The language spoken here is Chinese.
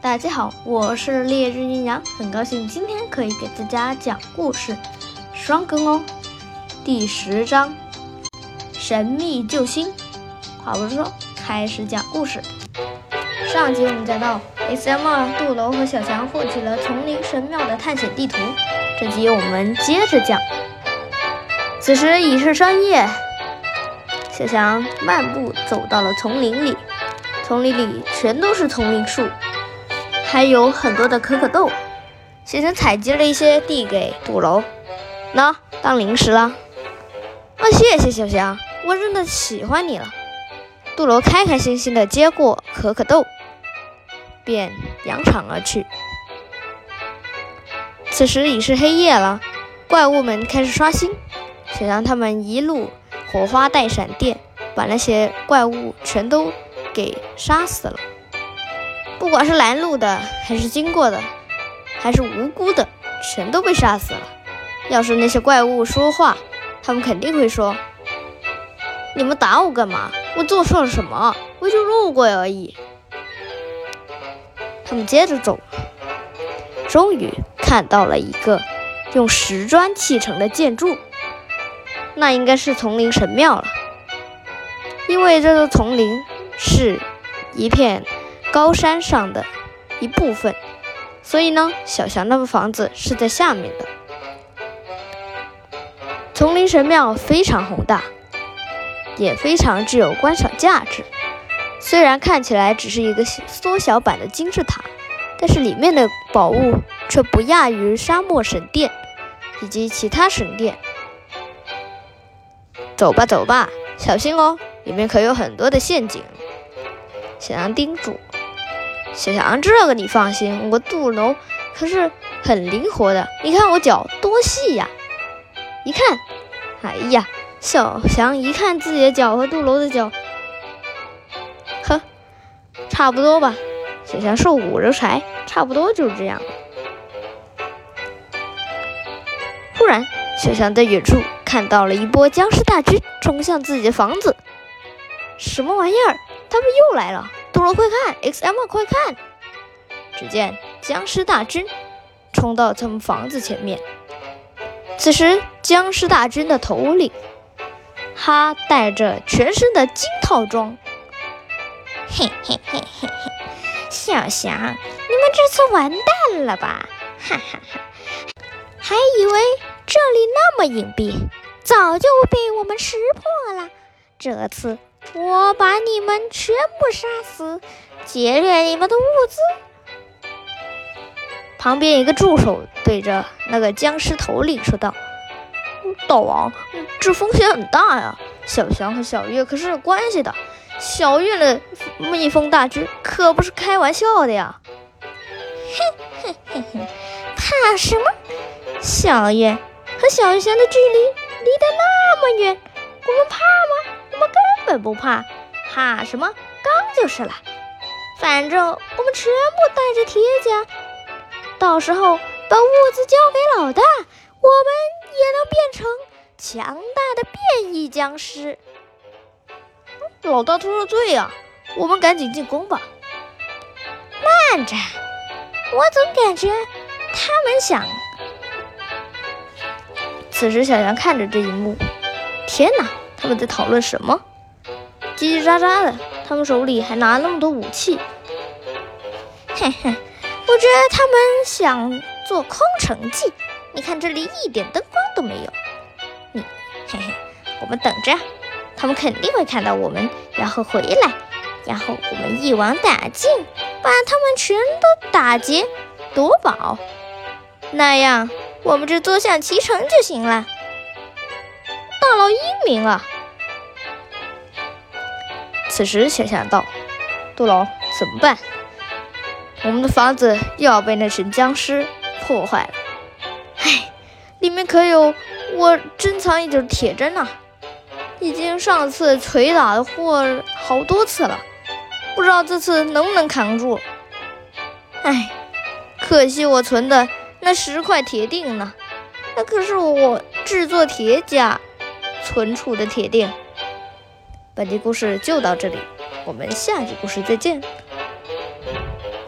大家好，我是烈日阴阳，很高兴今天可以给大家讲故事，双更哦。第十章，神秘救星。话不多说，开始讲故事。上集我们讲到，S.M. 杜楼和小强获取了丛林神庙的探险地图，这集我们接着讲。此时已是深夜，小强漫步走到了丛林里，丛林里全都是丛林树。还有很多的可可豆，小强采集了一些递给杜楼，那当零食了。啊，谢谢小强，我真的喜欢你了。杜楼开开心心的接过可可豆，便扬长而去。此时已是黑夜了，怪物们开始刷新，小强他们一路火花带闪电，把那些怪物全都给杀死了。不管是拦路的，还是经过的，还是无辜的，全都被杀死了。要是那些怪物说话，他们肯定会说：“你们打我干嘛？我做错了什么？我就路过而已。”他们接着走，终于看到了一个用石砖砌成的建筑，那应该是丛林神庙了，因为这座丛林是一片。高山上的一部分，所以呢，小强那个房子是在下面的。丛林神庙非常宏大，也非常具有观赏价值。虽然看起来只是一个缩小版的金字塔，但是里面的宝物却不亚于沙漠神殿以及其他神殿。走吧，走吧，小心哦，里面可有很多的陷阱。小强叮嘱。小强，这个你放心，我杜楼可是很灵活的。你看我脚多细呀！一看，哎呀，小强一看自己的脚和杜楼的脚，呵，差不多吧。小强瘦骨如柴，差不多就是这样。忽然，小强在远处看到了一波僵尸大军冲向自己的房子。什么玩意儿？他们又来了！杜罗，快看！X.M. 快看！只见僵尸大军冲到他们房子前面。此时，僵尸大军的头领，他带着全身的金套装。嘿嘿嘿嘿嘿，小翔，你们这次完蛋了吧？哈哈哈！还以为这里那么隐蔽，早就被我们识破了。这次。我把你们全部杀死，劫掠你们的物资。旁边一个助手对着那个僵尸头领说道：“大王，这风险很大呀！小翔和小月可是有关系的，小月的蜜蜂大军可不是开玩笑的呀！”嘿嘿嘿嘿，怕什么？小月和小翔的距离离得那么远，我们怕吗？我们根本不怕，怕什么？刚就是了。反正我们全部带着铁甲，到时候把物资交给老大，我们也能变成强大的变异僵尸。老大脱了罪呀，我们赶紧进攻吧。慢着，我总感觉他们想……此时，小羊看着这一幕，天哪！他们在讨论什么？叽叽喳喳的，他们手里还拿那么多武器。嘿嘿，我觉得他们想做空城计。你看这里一点灯光都没有。嗯，嘿嘿，我们等着，他们肯定会看到我们，然后回来，然后我们一网打尽，把他们全都打劫夺宝，那样我们就坐享其成就行了。大佬英明啊！此时想想道：“杜老，怎么办？我们的房子又要被那群僵尸破坏了。唉，里面可有我珍藏已久的铁针呐，已经上次捶打过好多次了，不知道这次能不能扛住。唉，可惜我存的那十块铁锭呢，那可是我制作铁甲。”存储的铁锭。本集故事就到这里，我们下集故事再见。